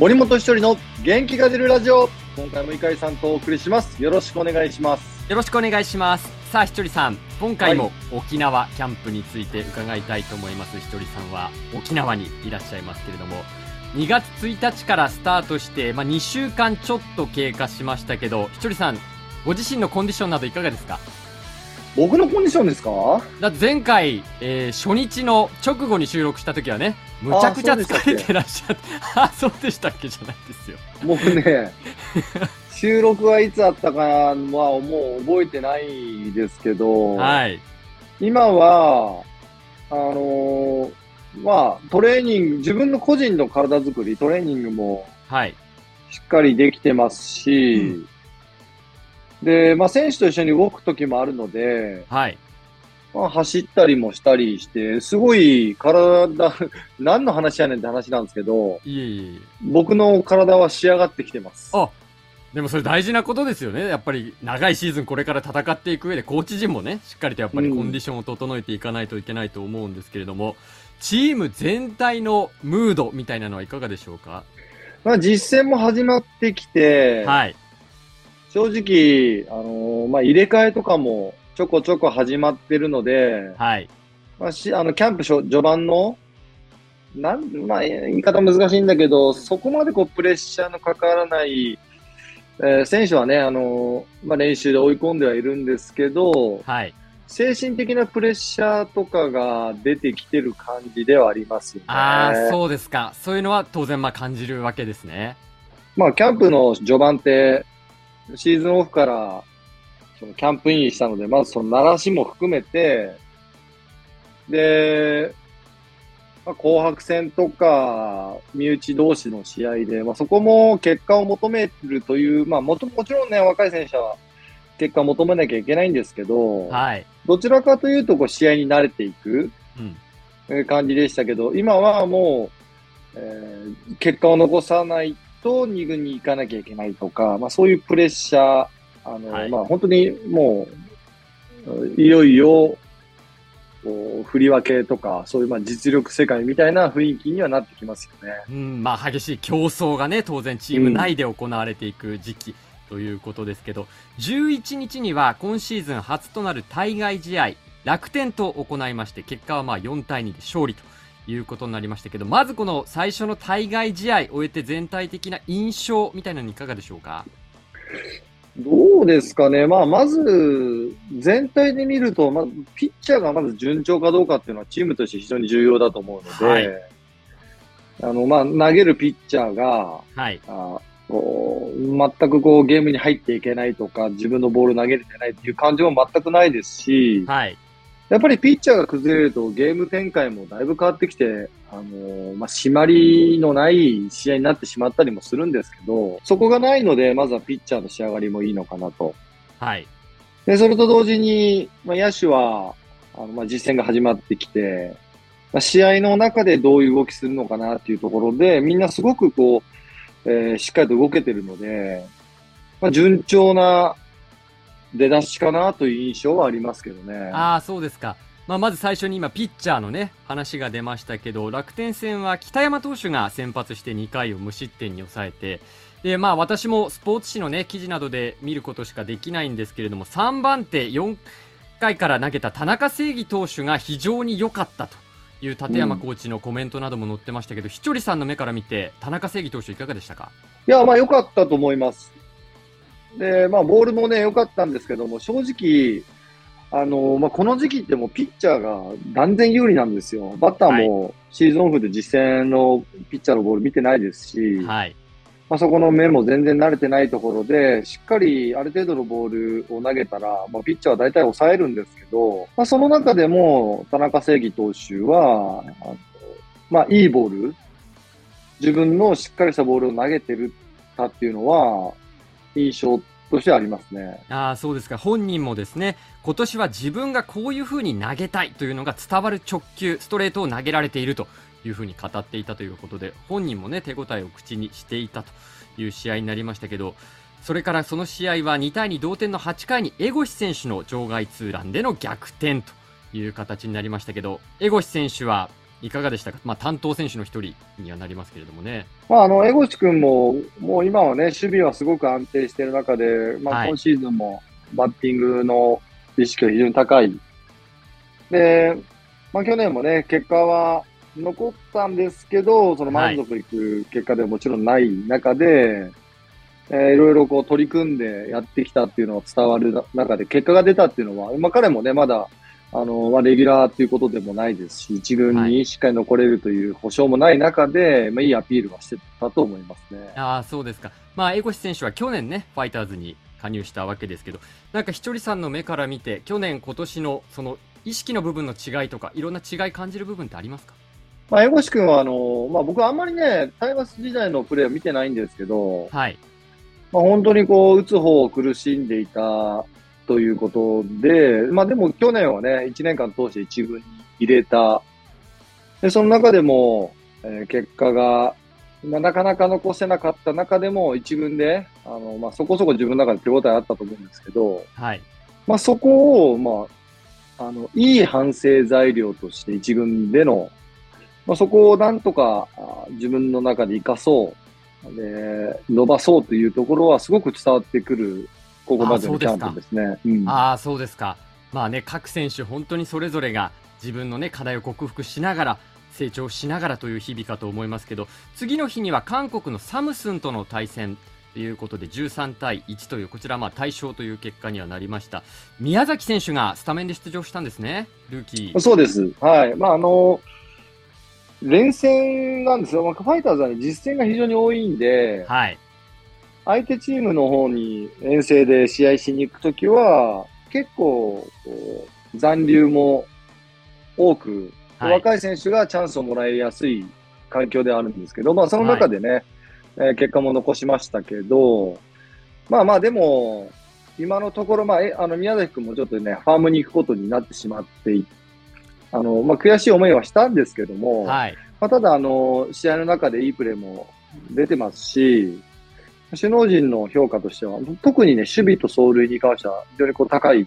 森本一人の元気が出るラジオ。今回も井井さんとお送りします。よろしくお願いします。よろしくお願いします。さあひとりさん。今回も沖縄キャンプについて伺いたいと思います、ひとりさんは。沖縄にいらっしゃいますけれども。2月1日からスタートして、まあ、2週間ちょっと経過しましたけどひとりさんご自身のコンディションなどいかがですか？僕のコンディションですか？だ前回、えー、初日の直後に収録した時はねむちゃくちゃ疲れてらっしゃってあそうでしたっけ？じゃないですよ僕ね収録はいつあったかはもう覚えてないですけ？ど、はい、今はあの、まあトレーニング自分の個人の体作りトレーニングもしっかりできてますし、うんで、まあ、選手と一緒に動く時もあるので、はい。まあ、走ったりもしたりして、すごい体、何の話やねんって話なんですけど、いえいえ僕の体は仕上がってきてます。あ、でもそれ大事なことですよね。やっぱり長いシーズンこれから戦っていく上で、コーチ陣もね、しっかりとやっぱりコンディションを整えていかないといけないと思うんですけれども、チーム全体のムードみたいなのはいかがでしょうか？まあ実戦も始まってきて、はい。正直、あのー、まあ、入れ替えとかもちょこちょこ始まってるので、はい。まあ、し、あの、キャンプ序盤の、なん、まあ、言い方難しいんだけど、そこまでこう、プレッシャーのかからない、えー、選手はね、あのー、まあ、練習で追い込んではいるんですけど、はい。精神的なプレッシャーとかが出てきてる感じではありますよね。ああ、そうですか。そういうのは当然まあ感じるわけですね。まあ、キャンプの序盤って、シーズンオフからそのキャンプインしたので、まずその鳴らしも含めて、で、まあ、紅白戦とか、身内同士の試合で、まあ、そこも結果を求めるという、まあもと、もちろんね、若い選手は結果を求めなきゃいけないんですけど、はい、どちらかというとこう試合に慣れていく、うん、感じでしたけど、今はもう、えー、結果を残さないと2軍に行かなきゃいけないとか、まあ、そういうプレッシャー、あの、はい、まあ、本当にもう、いよいよ、振り分けとか、そういうまあ実力世界みたいな雰囲気にはなってきますよね。うん、まあ激しい競争がね、当然チーム内で行われていく時期ということですけど、うん、11日には今シーズン初となる対外試合、楽天と行いまして、結果はまあ4対2で勝利ということになりましたけど、まずこの最初の対外試合終えて全体的な印象みたいなのいかがでしょうか？どうですかね、まあ、まず全体で見ると、まずピッチャーがまず順調かどうかっていうのはチームとして非常に重要だと思うので、はい、あのまあ、投げるピッチャーが、はい、あこう全くこうゲームに入っていけないとか、自分のボール投げれてないっていう感じも全くないですし、はいやっぱりピッチャーが崩れるとゲーム展開もだいぶ変わってきて、あのー、まあ、締まりのない試合になってしまったりもするんですけど、そこがないので、まずはピッチャーの仕上がりもいいのかなと。はい。で、それと同時に、まあ、野手は、あの、まあ、実戦が始まってきて、まあ、試合の中でどういう動きするのかなっていうところで、みんなすごくこう、えー、しっかりと動けてるので、まあ、順調な出だしかなという印象はありますけどね。ああ、そうですか。まあ、まず最初に今、ピッチャーのね、話が出ましたけど、楽天戦は北山投手が先発して2回を無失点に抑えて、で、まあ私もスポーツ紙のね、記事などで見ることしかできないんですけれども、3番手4回から投げた田中正義投手が非常に良かったという立山コーチのコメントなども載ってましたけど、ひとりさんの目から見て、田中正義投手いかがでしたか？いや、まあ良かったと思います。で、まあ、ボールもね、良かったんですけども、正直、あのまあ、この時期ってもうピッチャーが断然有利なんですよ。バッターもシーズンオフで実戦のピッチャーのボール見てないですし、はい、まあ、そこの目も全然慣れてないところで、しっかりある程度のボールを投げたら、まあ、ピッチャーは大体抑えるんですけど、まあ、その中でも田中正義投手は、まあ、いいボール、自分のしっかりしたボールを投げてるたっていうのは、印象としてはありますね。ああ、そうですか。本人もですね、今年は自分がこういう風に投げたいというのが伝わる直球、ストレートを投げられているという風に語っていたということで、本人もね、手応えを口にしていたという試合になりましたけど、それからその試合は2対2同点の8回に江越選手の場外ツーランでの逆転という形になりましたけど、江越選手はいかがでしたか、まあ、担当選手の一人にはなりますけれどもね。まあ、あの、江越君も、もう今はね、守備はすごく安定している中で、まあ、今シーズンもバッティングの意識が非常に高い。で、まあ、去年もね、結果は残ったんですけど、その満足いく結果ではもちろんない中で、えー、いろいろこう取り組んでやってきたっていうのが伝わる中で、結果が出たっていうのは、まあ、彼もね、まだ、あの、まあ、レギュラーっていうことでもないですし、一軍にしっかり残れるという保証もない中で、はい、まあ、いいアピールはしてたと思いますね。ああ、そうですか。まあ、江越選手は去年ね、ファイターズに加入したわけですけど、なんかひとりさんの目から見て、去年、今年のその意識の部分の違いとか、いろんな違い感じる部分ってありますか？まあ、江越君は、あの、まあ、僕はあんまりね、タイガース時代のプレーを見てないんですけど、はい。まあ、本当にこう、打つ方を苦しんでいたということで、まあでも去年はね、1年間通して一軍に入れた。で、その中でも、えー、結果が、まあ、なかなか残せなかった中でも一軍で、あの、まあそこそこ自分の中で手応えあったと思うんですけど、はい。まあそこを、まあ、あの、いい反省材料として一軍での、まあそこをなんとか自分の中で活かそう、で、伸ばそうというところはすごく伝わってくるここまでのキャンプですね。ああ、そうですか。まあね、各選手、本当にそれぞれが自分のね、課題を克服しながら、成長しながらという日々かと思いますけど、次の日には韓国のサムスンとの対戦ということで、13対1という、こちらまあ対象という結果にはなりました。宮崎選手がスタメンで出場したんですね、ルーキー。そうです。はい。まあ、あの連戦なんですよ。まあ、ファイターズは、ね、実戦が非常に多いんで、はい。相手チームの方に遠征で試合しに行くときは、結構、残留も多く、はい、若い選手がチャンスをもらいやすい環境ではあるんですけど、まあその中でね、はい、えー、結果も残しましたけど、まあまあでも、今のところ、まあ、え、あの、宮崎君もちょっとね、ファームに行くことになってしまっていあの、まあ悔しい思いはしたんですけども、はい。まあただ、あの、試合の中でいいプレーも出てますし、首脳陣の評価としては、特にね、守備と走塁に関しては非常にこう高い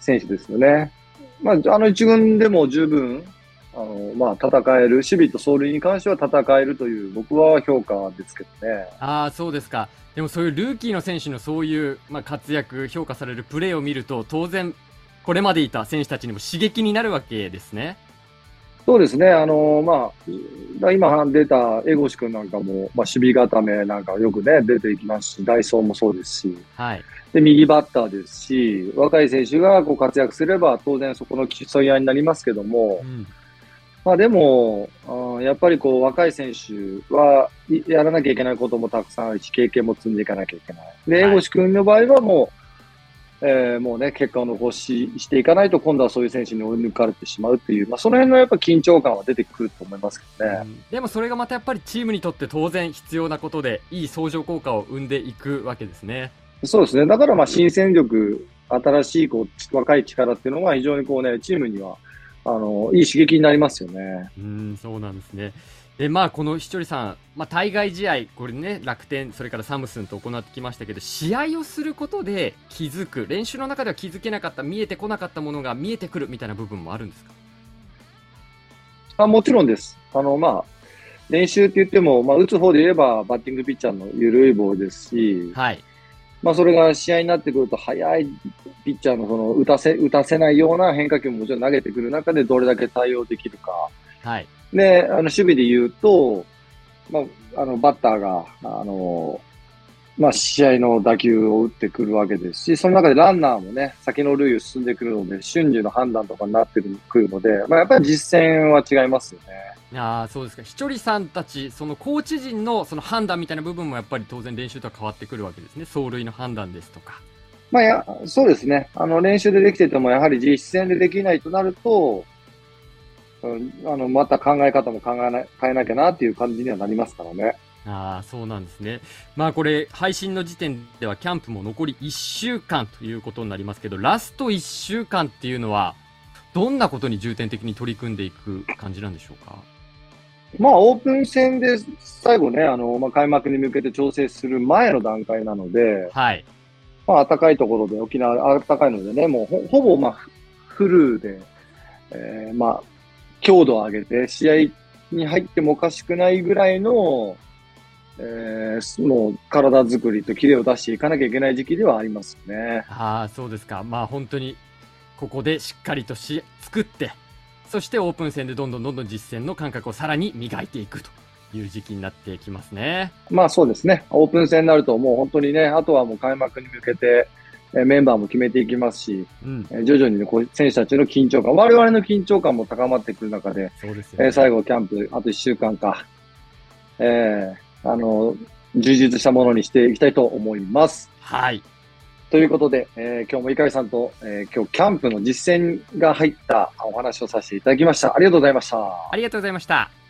選手ですよね。まあ、あの一軍でも十分、あの、まあ、戦える、守備と走塁に関しては戦えるという、僕は評価ですけどね。ああ、そうですか。でもそういうルーキーの選手のそういう、まあ、活躍、評価されるプレーを見ると、当然、これまでいた選手たちにも刺激になるわけですね。そうですね。あの、まあ、今出た江越君なんかも、まあ、守備固めなんかよくね、出ていきますし、ダイソーもそうですし、はい。で、右バッターですし、若い選手がこう活躍すれば、当然そこの競い合いになりますけども、うん、まあでも、あやっぱりこう、若い選手は、やらなきゃいけないこともたくさんあるし、経験も積んでいかなきゃいけない。で、江越君の場合はもう、えー、もうね、結果を残ししていかないと、今度はそういう選手に追い抜かれてしまうっていう、まあ、その辺のやっぱ緊張感は出てくると思いますけどね、うん、でもそれがまたやっぱりチームにとって当然必要なことで、いい相乗効果を生んでいくわけですね。そうですね。だからまあ新戦力、新しいこう若い力っていうのは非常にこうね、チームには、あの、いい刺激になりますよね。うん、そうなんですね。でまあ、このひとりさん、まあ、対外試合、これね、楽天、それからサムスンと行ってきましたけど、試合をすることで気づく、練習の中では気づけなかった、見えてこなかったものが見えてくるみたいな部分もあるんですか？あもちろんです。あの、まあ、練習って言っても、まあ、打つ方で言えば、バッティングピッチャーの緩いボールですし、はい。まあ、それが試合になってくると、速いピッチャーのその打たせ、打たせないような変化球ももちろん投げてくる中で、どれだけ対応できるか。はい。で、あの、守備で言うと、まあ、あの、バッターが、あの、まあ、試合の打球を打ってくるわけですし、その中でランナーもね、先の塁を進んでくるので、瞬時の判断とかになってくるので、まあ、やっぱり実践は違いますよね。あそうですか。ひとりさんたち、そのコーチ陣のその判断みたいな部分もやっぱり当然練習とは変わってくるわけですね。走塁の判断ですとか。まあや、そうですね。あの、練習でできてても、やはり実戦でできないとなると、うん、あの、また考え方も考えな、変えなきゃなっていう感じにはなりますからね。ああ、そうなんですね。まあこれ、配信の時点ではキャンプも残り1週間ということになりますけど、ラスト1週間っていうのは、どんなことに重点的に取り組んでいく感じなんでしょうか？まあ、オープン戦で最後ね、あの、まあ、開幕に向けて調整する前の段階なので、はい。まあ、暖かいところで、沖縄、暖かいのでね、もうほほぼ、まあ、フルで、えー、まあ、強度を上げて、試合に入ってもおかしくないぐらいの、えー、もう体作りとキレを出していかなきゃいけない時期ではありますね。ああ、そうですか。まあ本当に、ここでしっかりとし、作って、そしてオープン戦でどんどんどんどん実戦の感覚をさらに磨いていくという時期になってきますね。まあそうですね。オープン戦になるともう本当にね、あとはもう開幕に向けて、メンバーも決めていきますし、うん、徐々に、ね、こう選手たちの緊張感、我々の緊張感も高まってくる中で、そうですね、え最後キャンプ、あと1週間か、えー、あの、充実したものにしていきたいと思います。はい。ということで、えー、今日も井上さんと、えー、今日キャンプの実践が入ったお話をさせていただきました。ありがとうございました。ありがとうございました。